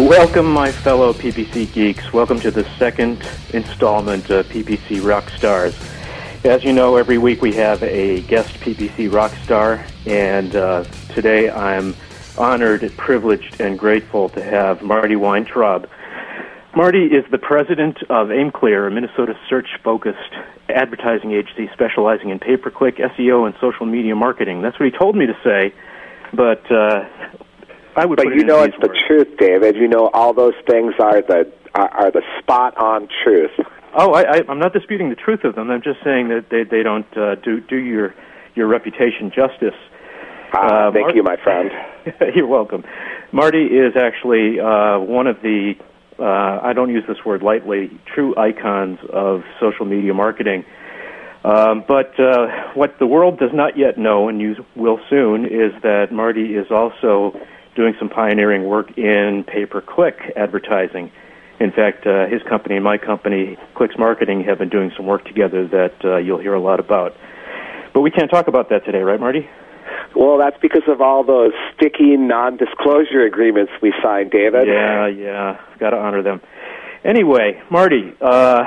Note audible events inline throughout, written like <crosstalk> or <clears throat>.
Welcome, my fellow PPC geeks. Welcome to the second installment of PPC Rockstars. As you know, every week we have a guest PPC Rockstar, and uh, today I'm honored, privileged, and grateful to have Marty Weintraub. Marty is the president of AimClear, a Minnesota search-focused advertising agency specializing in pay-per-click, SEO, and social media marketing. That's what he told me to say, but uh, I would. But you know it's words. the truth, David. You know all those things are the are, are the spot on truth. Oh, I, I, I'm not disputing the truth of them. I'm just saying that they they don't uh, do do your your reputation justice. Ah, Uh, thank you, my friend. <laughs> You're welcome. Marty is actually uh, one of the, uh, I don't use this word lightly, true icons of social media marketing. Um, but uh, what the world does not yet know, and you will soon, is that Marty is also doing some pioneering work in pay-per-click advertising. In fact, uh, his company and my company, Clicks Marketing, have been doing some work together that uh, you'll hear a lot about. But we can't talk about that today, right, Marty? Well, that's because of all those sticky non-disclosure agreements we signed, David. Yeah, yeah, got to honor them. Anyway, Marty, uh,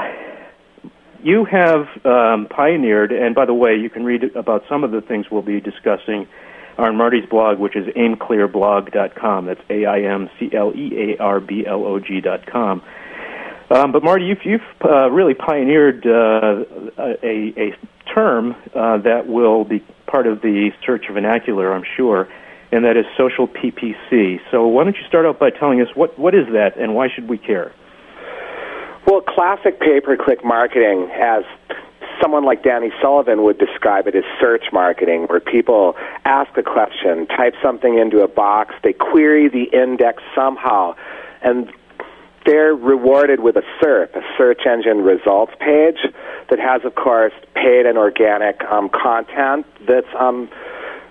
you have um, pioneered, and by the way, you can read about some of the things we'll be discussing on Marty's blog, which is aimclearblog.com. That's A I M C L E A R B L O G dot com. Um, but Marty, you've, you've uh, really pioneered uh, a, a term uh, that will be part of the search vernacular, I'm sure, and that is social PPC. So why don't you start out by telling us what, what is that and why should we care? Well, classic pay-per-click marketing, as someone like Danny Sullivan would describe it as search marketing, where people ask a question, type something into a box, they query the index somehow, and they're rewarded with a SERP, a search engine results page, that has, of course, paid and organic um, content that's um,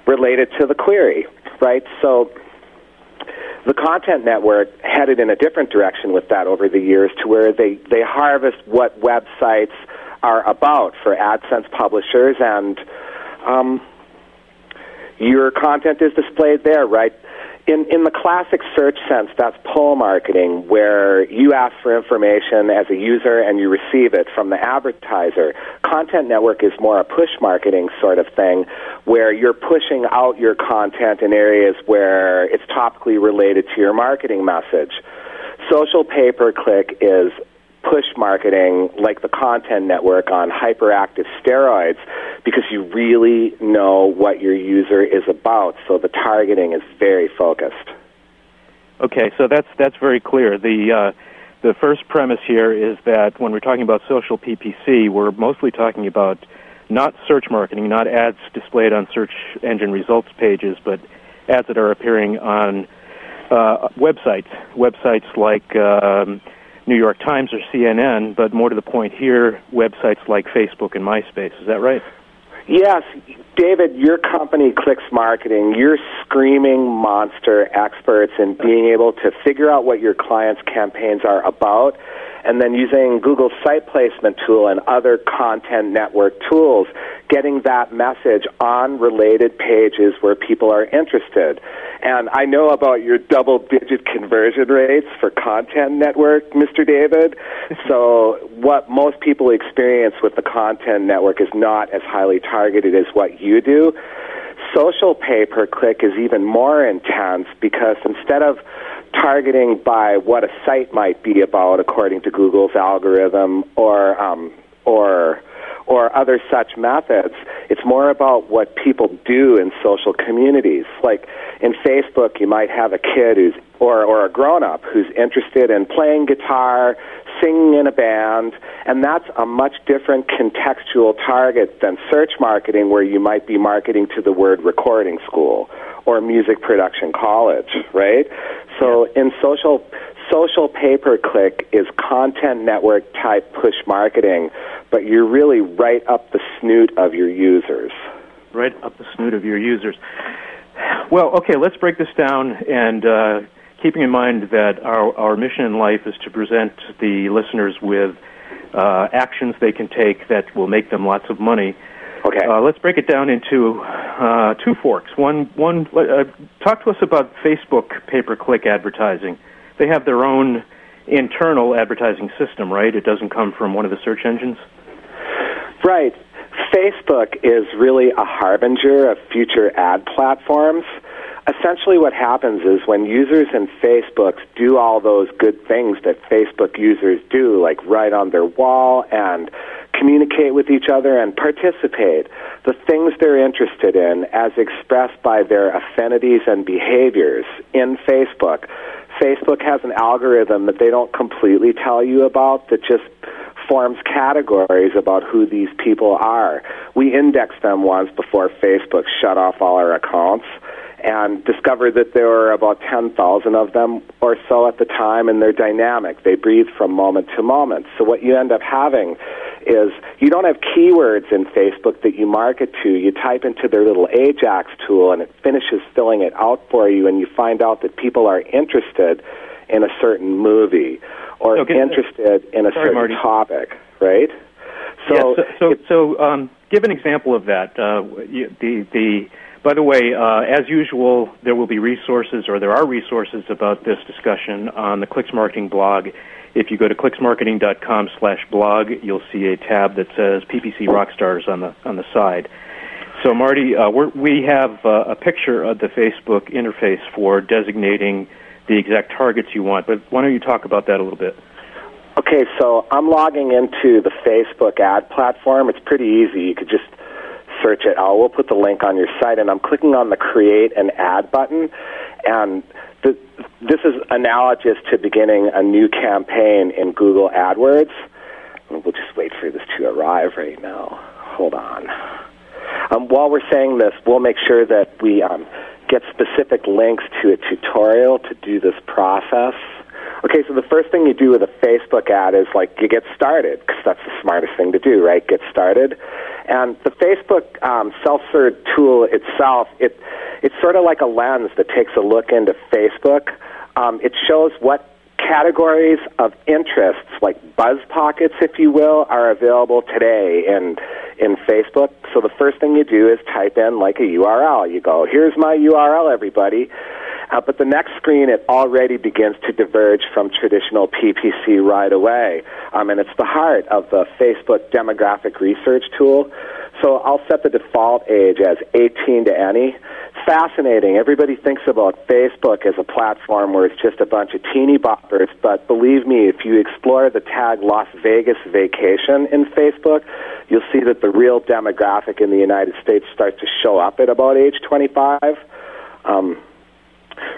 related to the query, right? So the content network headed in a different direction with that over the years to where they, they harvest what websites are about for AdSense publishers and um, your content is displayed there, right? In, in the classic search sense, that's pull marketing, where you ask for information as a user and you receive it from the advertiser. Content network is more a push marketing sort of thing, where you're pushing out your content in areas where it's topically related to your marketing message. Social pay per click is push marketing like the content network on hyperactive steroids because you really know what your user is about. So the targeting is very focused. Okay, so that's that's very clear. The uh, the first premise here is that when we're talking about social PPC, we're mostly talking about not search marketing, not ads displayed on search engine results pages, but ads that are appearing on uh, websites, websites like um, New York Times or CNN, but more to the point here, websites like Facebook and MySpace. Is that right? Yes, David, your company, Clicks Marketing, you're screaming monster experts in being able to figure out what your clients' campaigns are about and then using Google's site placement tool and other content network tools, getting that message on related pages where people are interested. And I know about your double digit conversion rates for content network, Mr. David. <laughs> so what most people experience with the content network is not as highly targeted as what you do. Social pay per click is even more intense because instead of targeting by what a site might be about according to Google's algorithm or um, or or other such methods. It's more about what people do in social communities. Like in Facebook, you might have a kid who's or or a grown up who's interested in playing guitar, singing in a band, and that's a much different contextual target than search marketing where you might be marketing to the word recording school or music production college, right? So in social social pay per click is content network type push marketing, but you're really right up the snoot of your users. Right up the snoot of your users. Well, okay, let's break this down and uh, keeping in mind that our, our mission in life is to present the listeners with uh, actions they can take that will make them lots of money. Okay. Uh, let's break it down into uh, two forks. One, one. Uh, talk to us about Facebook pay-per-click advertising. They have their own internal advertising system, right? It doesn't come from one of the search engines. Right. Facebook is really a harbinger of future ad platforms. Essentially, what happens is when users in Facebook do all those good things that Facebook users do, like write on their wall and communicate with each other and participate, the things they're interested in as expressed by their affinities and behaviors in Facebook. Facebook has an algorithm that they don't completely tell you about that just forms categories about who these people are. We indexed them once before Facebook shut off all our accounts and discovered that there were about 10,000 of them or so at the time, and they're dynamic. They breathe from moment to moment. So what you end up having is you don't have keywords in Facebook that you market to. You type into their little Ajax tool, and it finishes filling it out for you, and you find out that people are interested in a certain movie or Okay. interested in a Sorry, certain Marty. topic, right? So, So, yeah, so, so, it- so um, give an example of that. Uh, you- the the by the way, uh, as usual, there will be resources, or there are resources about this discussion on the Clicks Marketing blog. If you go to clicksmarketing.com/blog, you'll see a tab that says PPC Rockstars on the on the side. So, Marty, uh, we have uh, a picture of the Facebook interface for designating the exact targets you want. But why don't you talk about that a little bit? Okay, so I'm logging into the Facebook ad platform. It's pretty easy. You could just search it. I will put the link on your site, and I'm clicking on the Create an Ad button. And the, this is analogous to beginning a new campaign in Google AdWords. We'll just wait for this to arrive right now. Hold on. Um, while we're saying this, we'll make sure that we um, get specific links to a tutorial to do this process. Okay, so the first thing you do with a Facebook ad is like you get started because that's the smartest thing to do, right? Get started, and the Facebook um, self-serve tool itself, it it's sort of like a lens that takes a look into Facebook. Um, it shows what categories of interests, like buzz pockets, if you will, are available today in in Facebook. So the first thing you do is type in like a URL. You go, "Here's my URL, everybody." Uh, but the next screen, it already begins to diverge from traditional PPC right away, um, and it's the heart of the Facebook demographic research tool. So I'll set the default age as 18 to any. Fascinating. Everybody thinks about Facebook as a platform where it's just a bunch of teeny boppers, but believe me, if you explore the tag Las Vegas vacation in Facebook, you'll see that the real demographic in the United States starts to show up at about age 25. Um,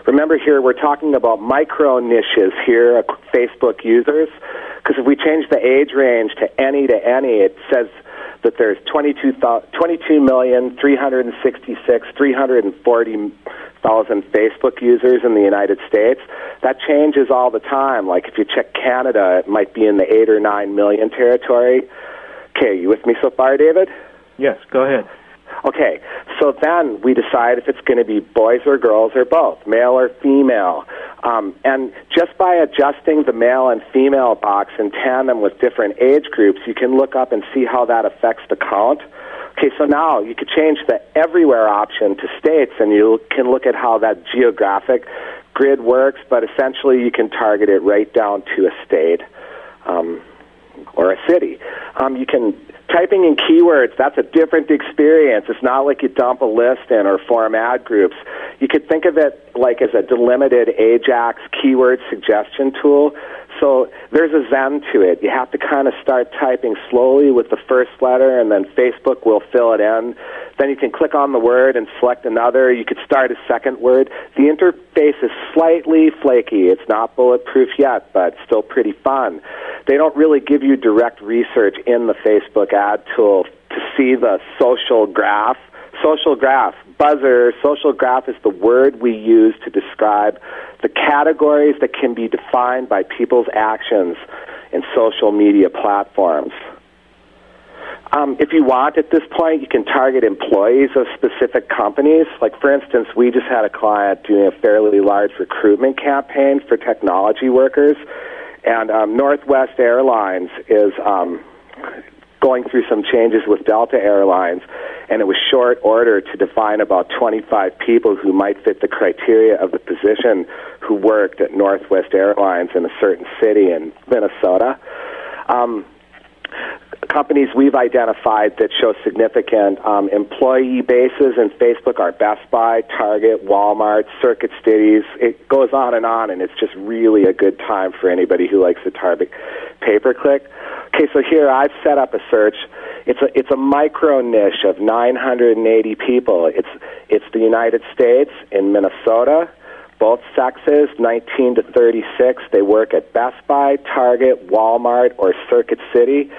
Remember here, we're talking about micro niches here, uh, Facebook users, because if we change the age range to any to any, it says that there's 22, 22 million, 366, 340,000 Facebook users in the United States. That changes all the time. Like if you check Canada, it might be in the 8 or 9 million territory. Okay, you with me so far, David? Yes, go ahead. Okay, so then we decide if it's going to be boys or girls or both, male or female. Um, and just by adjusting the male and female box in tandem with different age groups, you can look up and see how that affects the count. Okay, so now you could change the everywhere option to states, and you can look at how that geographic grid works, but essentially you can target it right down to a state. Um, or a city. Um, you can typing in keywords. That's a different experience. It's not like you dump a list in or form ad groups. You could think of it like as a delimited Ajax keyword suggestion tool. So there's a zen to it. You have to kind of start typing slowly with the first letter, and then Facebook will fill it in. Then you can click on the word and select another. You could start a second word. The interface is slightly flaky. It's not bulletproof yet, but still pretty fun. They don't really give you direct research in the Facebook ad tool to see the social graph. Social graph, buzzer, social graph is the word we use to describe the categories that can be defined by people's actions in social media platforms. Um, if you want at this point, you can target employees of specific companies. Like, for instance, we just had a client doing a fairly large recruitment campaign for technology workers, and um, Northwest Airlines is um, going through some changes with Delta Airlines, and it was short order to define about 25 people who might fit the criteria of the position who worked at Northwest Airlines in a certain city in Minnesota. Um, companies we've identified that show significant um, employee bases in Facebook are Best Buy, Target, Walmart, Circuit Cities. It goes on and on, and it's just really a good time for anybody who likes to target pay per click. Okay, so here I've set up a search. It's a it's a micro niche of 980 people. It's it's the United States in Minnesota both sexes, 19 to 36. They work at Best Buy, Target, Walmart, or Circuit City.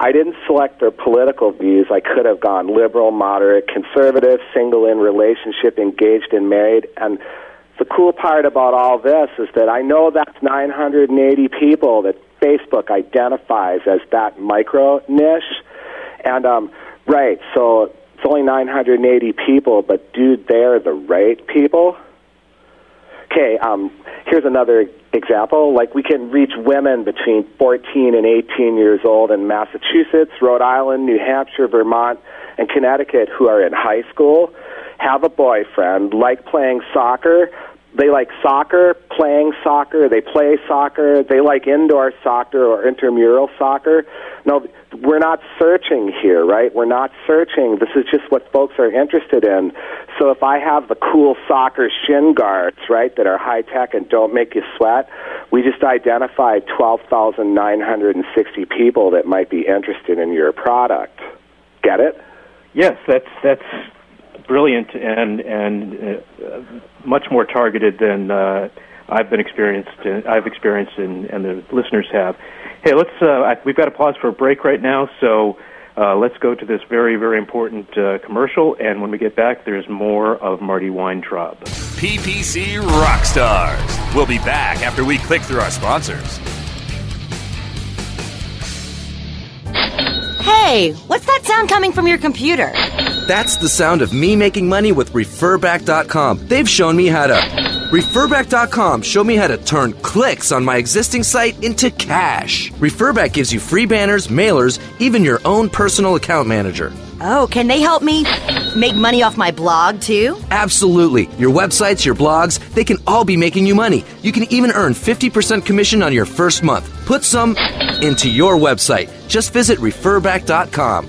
I didn't select their political views. I could have gone liberal, moderate, conservative, single in relationship, engaged and married. And the cool part about all this is that I know that's 980 people that Facebook identifies as that micro niche. And, um, right, so it's only 980 people, but dude, they're the right people. Okay, um, here's another example. Like we can reach women between 14 and 18 years old in Massachusetts, Rhode Island, New Hampshire, Vermont, and Connecticut who are in high school, have a boyfriend, like playing soccer, they like soccer, playing soccer, they play soccer, they like indoor soccer or intramural soccer. No, we're not searching here, right? We're not searching. This is just what folks are interested in. So if I have the cool soccer shin guards, right, that are high tech and don't make you sweat, we just identified 12,960 people that might be interested in your product. Get it? Yes, that's that's brilliant and and uh, much more targeted than uh, I've been experienced. In, I've experienced in, and the listeners have. Hey, let's. Uh, I, we've got to pause for a break right now, so. Uh, let's go to this very, very important uh, commercial, and when we get back, there's more of Marty Weintraub. PPC Rockstars. We'll be back after we click through our sponsors. Hey, what's that sound coming from your computer? That's the sound of me making money with referback.com. They've shown me how to. Referback.com showed me how to turn clicks on my existing site into cash. Referback gives you free banners, mailers, even your own personal account manager. Oh, can they help me make money off my blog too? Absolutely. Your websites, your blogs, they can all be making you money. You can even earn 50% commission on your first month. Put some into your website. Just visit referback.com.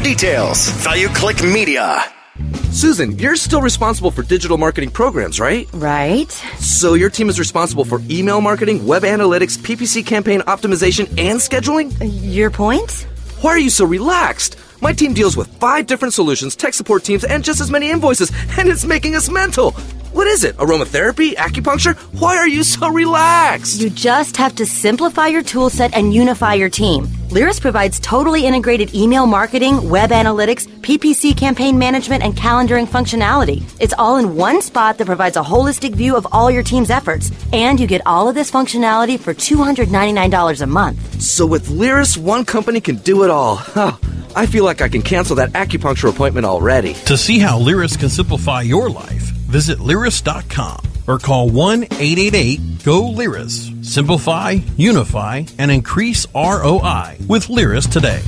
details. Value Click Media. Susan, you're still responsible for digital marketing programs, right? Right. So your team is responsible for email marketing, web analytics, PPC campaign optimization, and scheduling? Uh, your point? Why are you so relaxed? My team deals with five different solutions, tech support teams, and just as many invoices, <laughs> and it's making us mental. What is it? Aromatherapy? Acupuncture? Why are you so relaxed? You just have to simplify your toolset and unify your team. Lyris provides totally integrated email marketing, web analytics, PPC campaign management, and calendaring functionality. It's all in one spot that provides a holistic view of all your team's efforts. And you get all of this functionality for $299 a month. So with Lyris, one company can do it all. Huh. I feel like I can cancel that acupuncture appointment already. To see how Lyris can simplify your life, visit Lyris.com or call 1 888 GO Lyris. Simplify, unify, and increase ROI with Lyris today.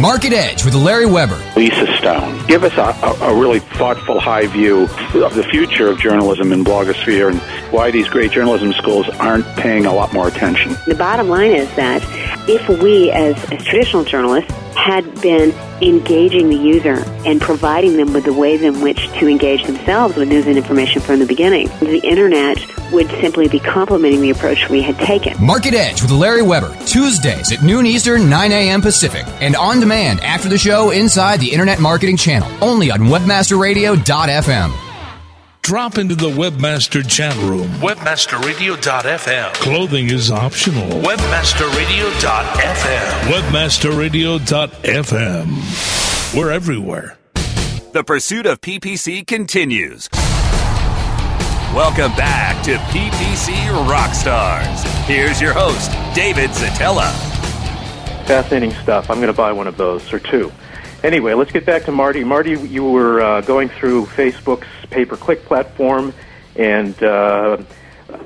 Market Edge with Larry Weber. Lisa Stone. Give us a, a, a, really thoughtful, high view of the future of journalism in blogosphere and why these great journalism schools aren't paying a lot more attention. The bottom line is that if we, as, as traditional journalists, had been engaging the user and providing them with the ways in which to engage themselves with news and information from the beginning, the internet would simply be complementing the approach we had taken. Market Edge with Larry Weber, Tuesdays at noon Eastern, 9 a.m. Pacific, and on demand after the show inside the Internet Marketing Channel, only on WebmasterRadio.fm. Drop into the Webmaster chat room. WebmasterRadio.fm. Clothing is optional. WebmasterRadio.fm. WebmasterRadio.fm. We're everywhere. The pursuit of PPC continues. Welcome back to PPC Rockstars. Here's your host, David Szetela. Fascinating stuff. I'm going to buy one of those or two. Anyway, let's get back to Marty. Marty, you were uh, going through Facebook's pay-per-click platform, and uh,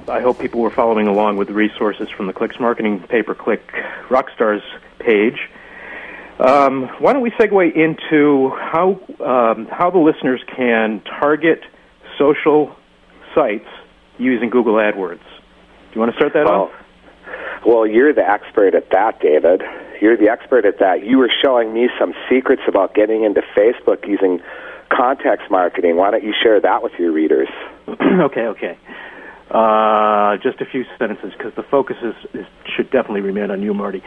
I hope people were following along with the resources from the Clicks Marketing pay-per-click Rockstars page. Um, why don't we segue into how um, how the listeners can target social sites using Google AdWords? Do you want to start that well, off? Well, you're the expert at that, David. You're the expert at that. You were showing me some secrets about getting into Facebook using context marketing. Why don't you share that with your readers? <clears throat> okay, okay. Uh, just a few sentences because the focus is, is, should definitely remain on you, Marty.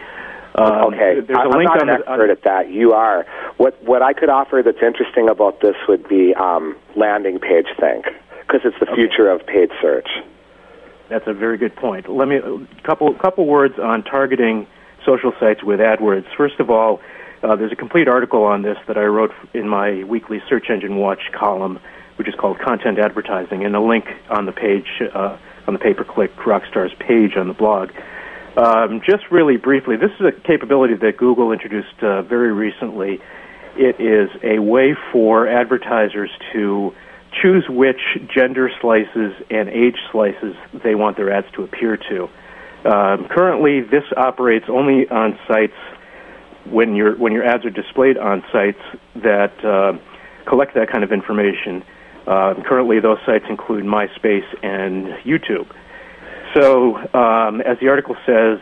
Um, okay, there's a I'm link not on an the, expert at that. You are. What what I could offer that's interesting about this would be um, landing page think because it's the Okay. future of paid search. That's a very good point. Let me a couple couple words on targeting social sites with AdWords. First of all, uh, there's a complete article on this that I wrote in my weekly Search Engine Watch column, which is called Content Advertising, and a link on the page uh, on the pay-per-click Rockstars page on the blog. Um, just really briefly, this is a capability that Google introduced uh, very recently. It is a way for advertisers to choose which gender slices and age slices they want their ads to appear to. Um, currently, this operates only on sites when your when your ads are displayed on sites that uh, collect that kind of information. Uh, currently, those sites include MySpace and YouTube. So, um, as the article says,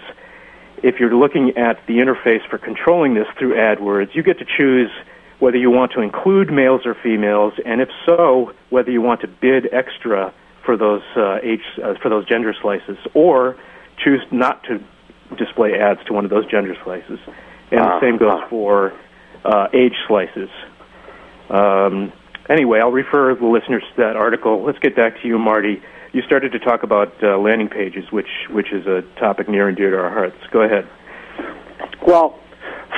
if you're looking at the interface for controlling this through AdWords, you get to choose whether you want to include males or females, and if so, whether you want to bid extra for those uh, age uh, for those gender slices, or choose not to display ads to one of those gender slices. And the same goes for uh, age slices. Um, anyway, I'll refer the listeners to that article. Let's get back to you, Marty. You started to talk about uh, landing pages, which which is a topic near and dear to our hearts. Go ahead. Well,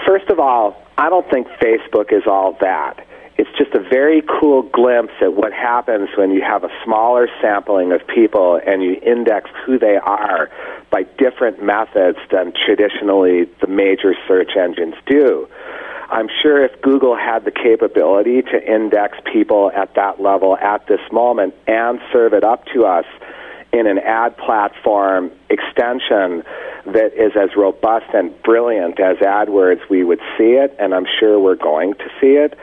first of all, I don't think Facebook is all that. It's just a very cool glimpse at what happens when you have a smaller sampling of people and you index who they are by different methods than traditionally the major search engines do. I'm sure if Google had the capability to index people at that level at this moment and serve it up to us in an ad platform extension that is as robust and brilliant as AdWords, we would see it, and I'm sure we're going to see it.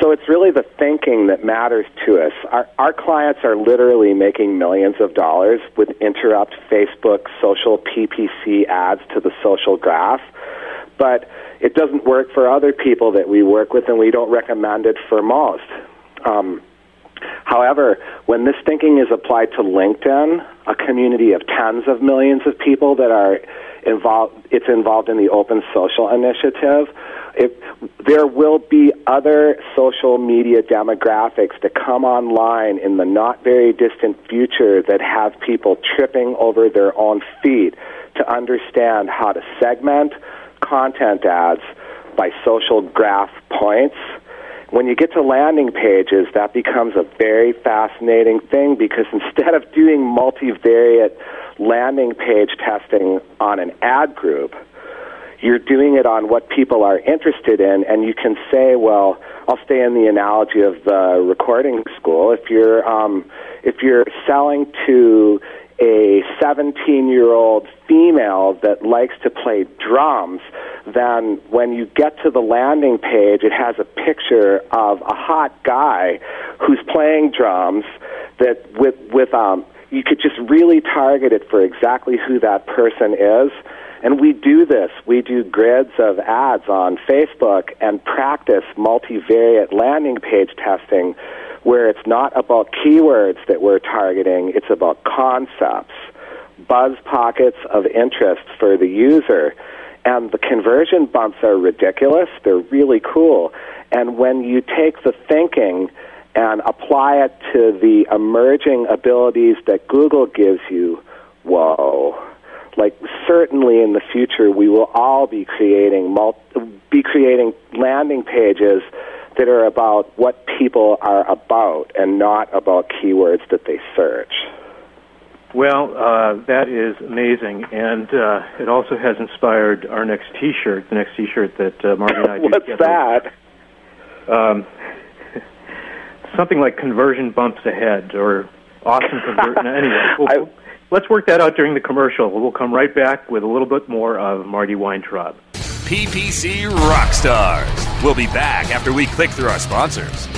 So it's really the thinking that matters to us. Our, our clients are literally making millions of dollars with interrupt Facebook social PPC ads to the social graph, but it doesn't work for other people that we work with, and we don't recommend it for most. Um, However, when this thinking is applied to LinkedIn, a community of tens of millions of people that are involved, it's involved in the Open Social Initiative. It, there will be other social media demographics that come online in the not very distant future that have people tripping over their own feet to understand how to segment content ads by social graph points when you get to landing pages, that becomes a very fascinating thing because <laughs> instead of doing multivariate landing page testing on an ad group, you're doing it on what people are interested in, and you can say, well, I'll stay in the analogy of the recording school. If you're um, if you're selling to a 17 year old female that likes to play drums, then when you get to the landing page, it has a picture of a hot guy who's playing drums that with, with, um, you could just really target it for exactly who that person is. And we do this. We do grids of ads on Facebook and practice multivariate landing page testing where it's not about keywords that we're targeting, it's about concepts, buzz pockets of interest for the user. And the conversion bumps are ridiculous. They're really cool. And when you take the thinking and apply it to the emerging abilities that Google gives you, whoa. Like certainly in the future we will all be creating multi- be creating landing pages that are about what people are about and not about keywords that they search. Well, uh, that is amazing, and uh, it also has inspired our next T-shirt. The next T-shirt that uh, Marty and I do What's together. that? Um, <laughs> something like conversion bumps ahead or awesome conversion. <laughs> anyway, we'll, let's work that out during the commercial. We'll come right back with a little bit more of Marty Weintraub. PPC Rockstars. We'll be back after we click through our sponsors.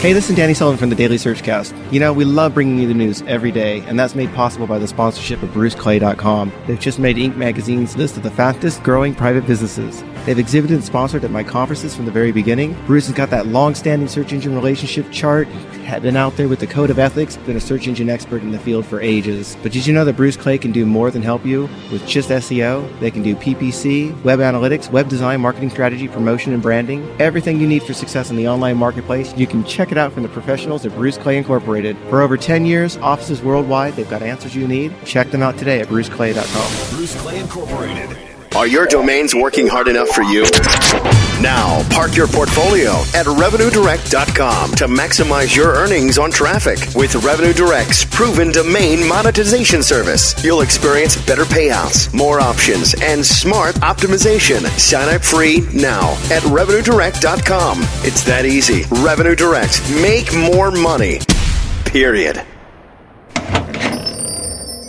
Hey, this is Danny Sullivan from the Daily Searchcast. You know, we love bringing you the news every day, and that's made possible by the sponsorship of BruceClay.com. They've just made Inc. magazine's list of the fastest growing private businesses. They've exhibited and sponsored at my conferences from the very beginning. Bruce has got that long standing search engine relationship chart, had been out there with the code of ethics, been a search engine expert in the field for ages. But did you know that Bruce Clay can do more than help you with just SEO? They can do PPC, web analytics, web design, marketing strategy, promotion, and branding. Everything you need for success in the online marketplace, you can check it out from the professionals at Bruce Clay Incorporated. For over 10 years, offices worldwide, they've got answers you need. Check them out today at bruceclay.com. Bruce Clay Incorporated. Are your domains working hard enough for you? Now, park your portfolio at RevenueDirect.com to maximize your earnings on traffic. With Revenue Direct's proven domain monetization service, you'll experience better payouts, more options, and smart optimization. Sign up free now at RevenueDirect.com. It's that easy. Revenue Direct. Make more money. Period.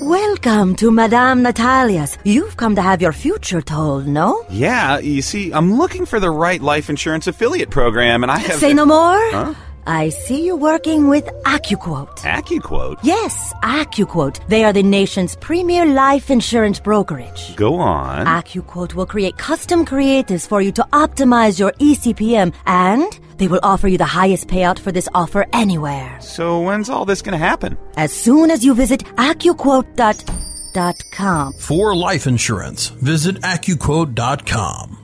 Welcome to Madame Natalia's. You've come to have your future told, no? Yeah, you see, I'm looking for the right life insurance affiliate program, and I have. Say no more? Huh? I see you working with AccuQuote. AccuQuote? Yes, AccuQuote. They are the nation's premier life insurance brokerage. Go on. AccuQuote will create custom creatives for you to optimize your ECPM, and they will offer you the highest payout for this offer anywhere. So when's all this going to happen? As soon as you visit AccuQuote.com. For life insurance, visit AccuQuote.com.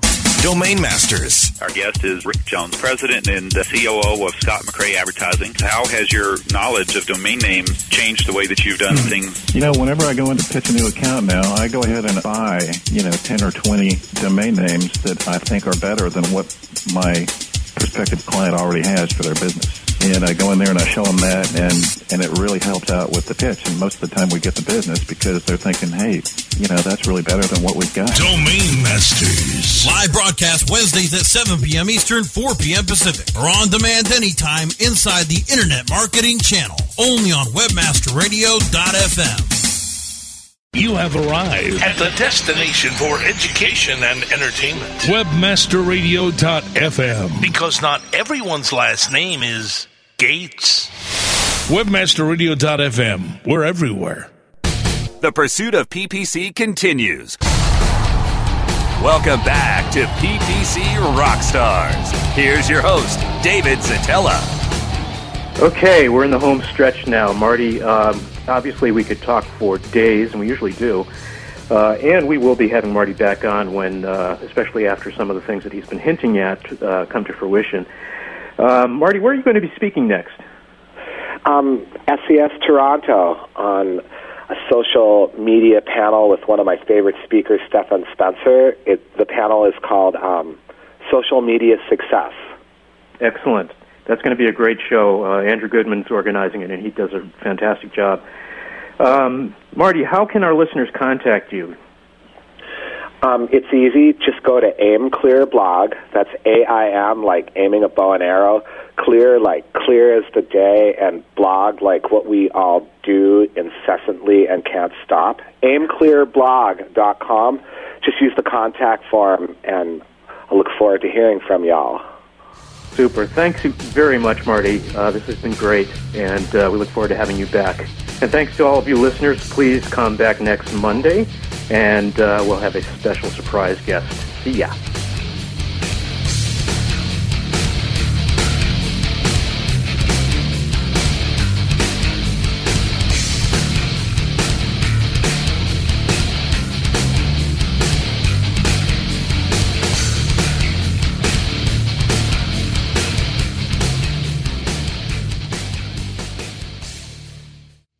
Domain Masters. Our guest is Rick Jones, President and the COO of Scott McRae Advertising. How has your knowledge of domain names changed the way that you've done hmm. things? You know, whenever I go in to pitch a new account now, I go ahead and buy, you know, 10 or 20 domain names that I think are better than what my prospective client already has for their business. And I go in there and I show them that, and, and it really helps out with the pitch. And most of the time we get the business because they're thinking, hey, you know, that's really better than what we've got. Domain Masters. Live broadcast Wednesdays at 7 p.m. Eastern, 4 p.m. Pacific, or on demand anytime inside the Internet Marketing Channel, only on WebmasterRadio.fm. You have arrived At the destination for education and entertainment. webmasterradio.fm. Because not everyone's last name is Gates. Webmasterradio.fm. We're everywhere. The pursuit of PPC continues. Welcome back to PPC Rockstars. Here's your host, David Szetela. Okay, we're in the home stretch now, Marty. Um, obviously, we could talk for days, and we usually do. Uh, and we will be having Marty back on when, uh, especially after some of the things that he's been hinting at uh, come to fruition. Um, Marty, where are you going to be speaking next? Um, SES Toronto on a social media panel with one of my favorite speakers, Stephan Spencer. It, the panel is called um, Social Media Success. Excellent. That's going to be a great show. Uh, Andrew Goodman's organizing it, and he does a fantastic job. Um, Marty, how can our listeners contact you? Um, it's easy. Just go to Aim Clear Blog. That's A I M, like aiming a bow and arrow. Clear, like clear as the day, and blog, like what we all do incessantly and can't stop. AimClearBlog.com. Just use the contact form, and I look forward to hearing from y'all. Super. Thanks very much, Marty. Uh, this has been great, and uh, we look forward to having you back. And thanks to all of you listeners. Please come back next Monday, and uh, we'll have a special surprise guest. See ya.